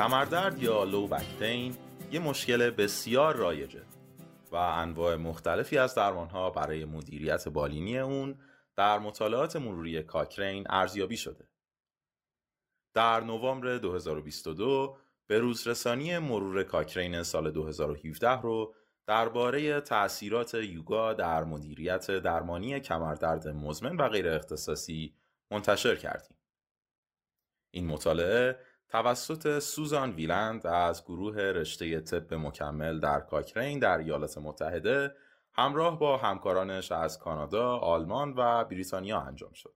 کمردرد یا لو بکتین یه مشکل بسیار رایجه و انواع مختلفی از درمانها برای مدیریت بالینی اون در مطالعات مروری کاکرین ارزیابی شده. در نوامبر 2022 به روزرسانی مرور کاکرین سال 2017 رو درباره تأثیرات یوگا در مدیریت درمانی کمردرد مزمن و غیر اختصاصی منتشر کردیم. این مطالعه توسط سوزان ویلند از گروه رشته طب مکمل در کاکرین در ایالات متحده همراه با همکارانش از کانادا، آلمان و بریتانیا انجام شد.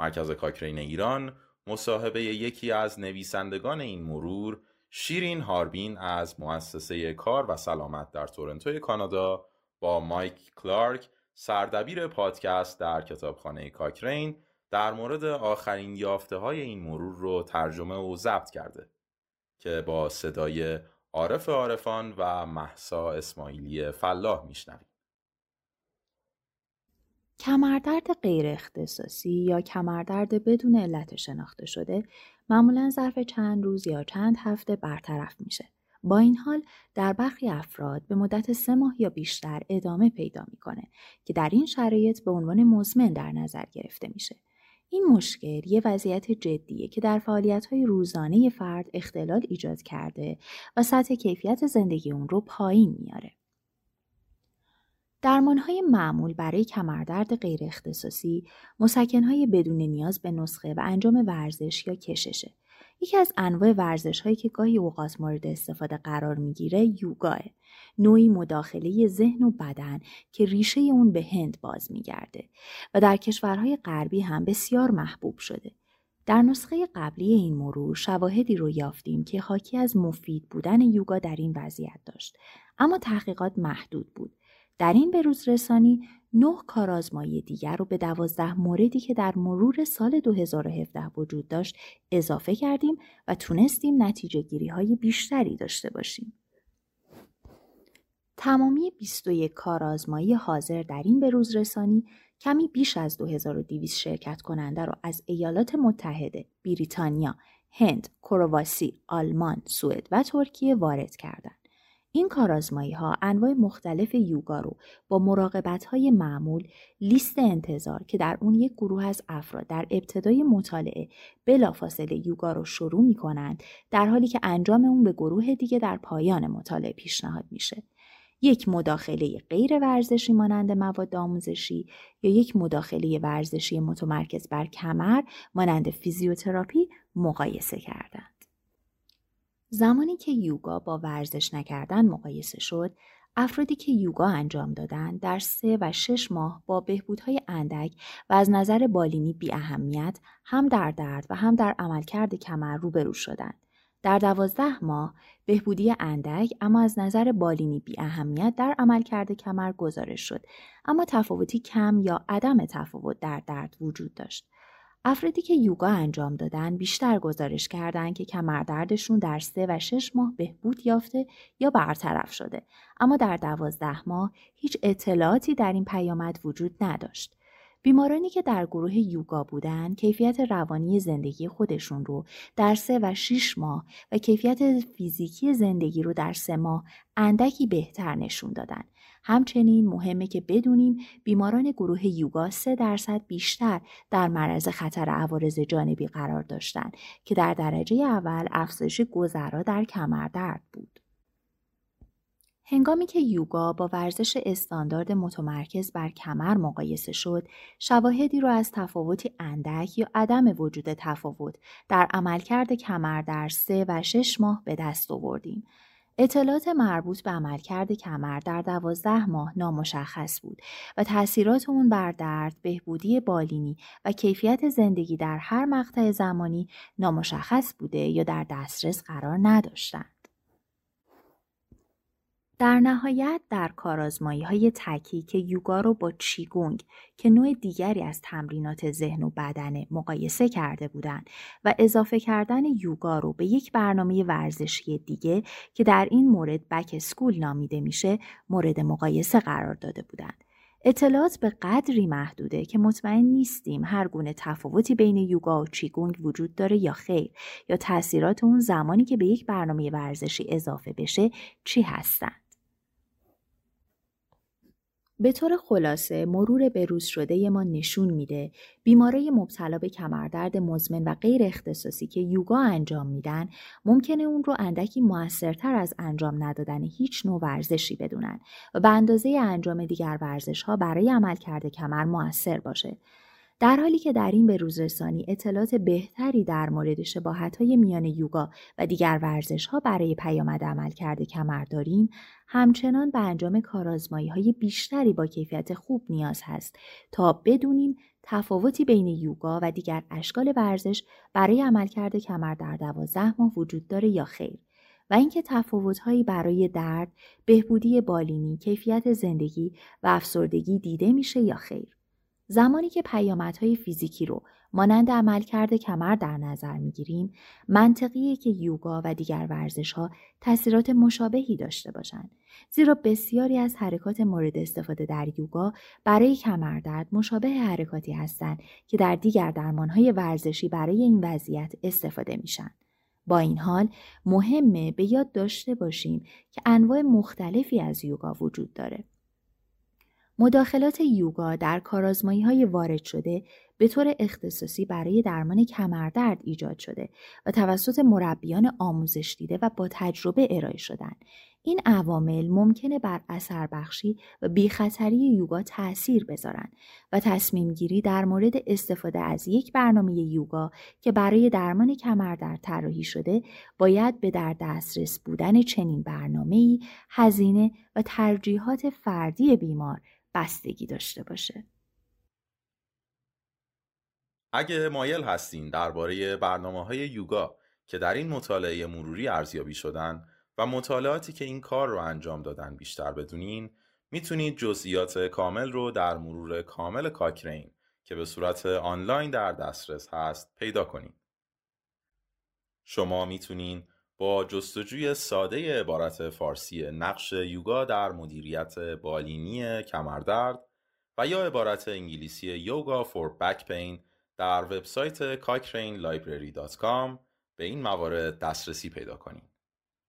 مرکز کاکرین ایران مصاحبه یکی از نویسندگان این مرور شیرین هاربین از مؤسسه کار و سلامت در تورنتو کانادا با مایک کلارک سردبیر پادکست در کتابخانه کاکرین در مورد آخرین یافته های این مرور رو ترجمه و ضبط کرده که با صدای عارف عارفان و محسا اسماعیلی فلاح میشنویم. کمردرد غیر اختصاصی یا کمردرد بدون علت شناخته شده معمولا ظرف چند روز یا چند هفته برطرف میشه. با این حال در برخی افراد به مدت سه ماه یا بیشتر ادامه پیدا می‌کنه که در این شرایط به عنوان مزمن در نظر گرفته میشه. این مشکل یه وضعیت جدیه که در فعالیت‌های روزانه فرد اختلال ایجاد کرده و سطح کیفیت زندگی اون رو پایین میاره. درمانهای معمول برای کمردرد غیر اختصاصی مسکنهای بدون نیاز به نسخه و انجام ورزش یا کششه. یکی از انواع ورزش هایی که گاهی اوقات مورد استفاده قرار می‌گیره یوگاه نوعی مداخله ذهن و بدن که ریشه اون به هند باز میگرده و در کشورهای غربی هم بسیار محبوب شده. در نسخه قبلی این مرور شواهدی رو یافتیم که حاکی از مفید بودن یوگا در این وضعیت داشت اما تحقیقات محدود بود در این بروز رسانی نه کارآزمایی دیگر رو به دوازده موردی که در مرور سال 2017 وجود داشت اضافه کردیم و تونستیم نتیجه گیری های بیشتری داشته باشیم. تمامی 21 کارآزمایی حاضر در این بروز رسانی کمی بیش از 2200 شرکت کننده را از ایالات متحده، بریتانیا، هند، کرواسی، آلمان، سوئد و ترکیه وارد کردند. این کارازمایی ها انواع مختلف یوگا رو با مراقبت های معمول لیست انتظار که در اون یک گروه از افراد در ابتدای مطالعه بلافاصله یوگا رو شروع می کنند در حالی که انجام اون به گروه دیگه در پایان مطالعه پیشنهاد میشه. یک مداخله غیر ورزشی مانند مواد آموزشی یا یک مداخله ورزشی متمرکز بر کمر مانند فیزیوتراپی مقایسه کردند. زمانی که یوگا با ورزش نکردن مقایسه شد، افرادی که یوگا انجام دادند در سه و شش ماه با بهبودهای اندک و از نظر بالینی بی اهمیت هم در درد و هم در عملکرد کمر روبرو شدند. در دوازده ماه بهبودی اندک اما از نظر بالینی بی اهمیت در عملکرد کمر گزارش شد اما تفاوتی کم یا عدم تفاوت در درد وجود داشت. افرادی که یوگا انجام دادن بیشتر گزارش کردند که کمردردشون در سه و شش ماه بهبود یافته یا برطرف شده اما در دوازده ماه هیچ اطلاعاتی در این پیامد وجود نداشت. بیمارانی که در گروه یوگا بودند کیفیت روانی زندگی خودشون رو در سه و شیش ماه و کیفیت فیزیکی زندگی رو در سه ماه اندکی بهتر نشون دادن همچنین مهمه که بدونیم بیماران گروه یوگا 3 درصد بیشتر در معرض خطر عوارض جانبی قرار داشتند که در درجه اول افزایش گذرا در کمردرد بود. هنگامی که یوگا با ورزش استاندارد متمرکز بر کمر مقایسه شد، شواهدی را از تفاوتی اندک یا عدم وجود تفاوت در عملکرد کمر در سه و شش ماه به دست آوردیم اطلاعات مربوط به عملکرد کمر در دوازده ماه نامشخص بود و تاثیرات اون بر درد، بهبودی بالینی و کیفیت زندگی در هر مقطع زمانی نامشخص بوده یا در دسترس قرار نداشتند. در نهایت در کارازمایی های تکی که یوگا رو با چیگونگ که نوع دیگری از تمرینات ذهن و بدنه مقایسه کرده بودند و اضافه کردن یوگا رو به یک برنامه ورزشی دیگه که در این مورد بک اسکول نامیده میشه مورد مقایسه قرار داده بودند. اطلاعات به قدری محدوده که مطمئن نیستیم هر گونه تفاوتی بین یوگا و چیگونگ وجود داره یا خیر یا تاثیرات اون زمانی که به یک برنامه ورزشی اضافه بشه چی هستند. به طور خلاصه مرور بروز شده ما نشون میده بیمارای مبتلا به کمردرد مزمن و غیر اختصاصی که یوگا انجام میدن ممکنه اون رو اندکی موثرتر از انجام ندادن هیچ نوع ورزشی بدونن و به اندازه انجام دیگر ورزش ها برای عملکرد کمر موثر باشه. در حالی که در این بروزرسانی اطلاعات بهتری در مورد شباهت های میان یوگا و دیگر ورزش ها برای پیامد عمل کرده کمر داریم همچنان به انجام کارازمایی های بیشتری با کیفیت خوب نیاز هست تا بدونیم تفاوتی بین یوگا و دیگر اشکال ورزش برای عملکرد کمر در دوازده ماه وجود داره یا خیر و اینکه تفاوتهایی برای درد، بهبودی بالینی، کیفیت زندگی و افسردگی دیده میشه یا خیر. زمانی که پیامدهای فیزیکی رو مانند عملکرد کمر در نظر می‌گیریم منطقیه که یوگا و دیگر ورزش ها تاثیرات مشابهی داشته باشند. زیرا بسیاری از حرکات مورد استفاده در یوگا برای کمردرد مشابه حرکاتی هستند که در دیگر درمانهای ورزشی برای این وضعیت استفاده میشن. با این حال مهمه به یاد داشته باشیم که انواع مختلفی از یوگا وجود داره. مداخلات یوگا در کارازمایی های وارد شده به طور اختصاصی برای درمان کمردرد ایجاد شده و توسط مربیان آموزش دیده و با تجربه ارائه شدن. این عوامل ممکنه بر اثر بخشی و بیخطری یوگا تأثیر بذارن و تصمیم گیری در مورد استفاده از یک برنامه یوگا که برای درمان کمردرد طراحی شده باید به در دسترس بودن چنین برنامه‌ای هزینه و ترجیحات فردی بیمار بستگی داشته باشه. اگه مایل هستین درباره برنامه های یوگا که در این مطالعه مروری ارزیابی شدن و مطالعاتی که این کار رو انجام دادن بیشتر بدونین می‌تونید جزئیات کامل رو در مرور کامل کاکرین که به صورت آنلاین در دسترس هست پیدا کنید. شما می‌تونین با جستجوی ساده عبارت فارسی نقش یوگا در مدیریت بالینی کمردرد و یا عبارت انگلیسی یوگا فور بک پین در وبسایت cochrane به این موارد دسترسی پیدا کنید.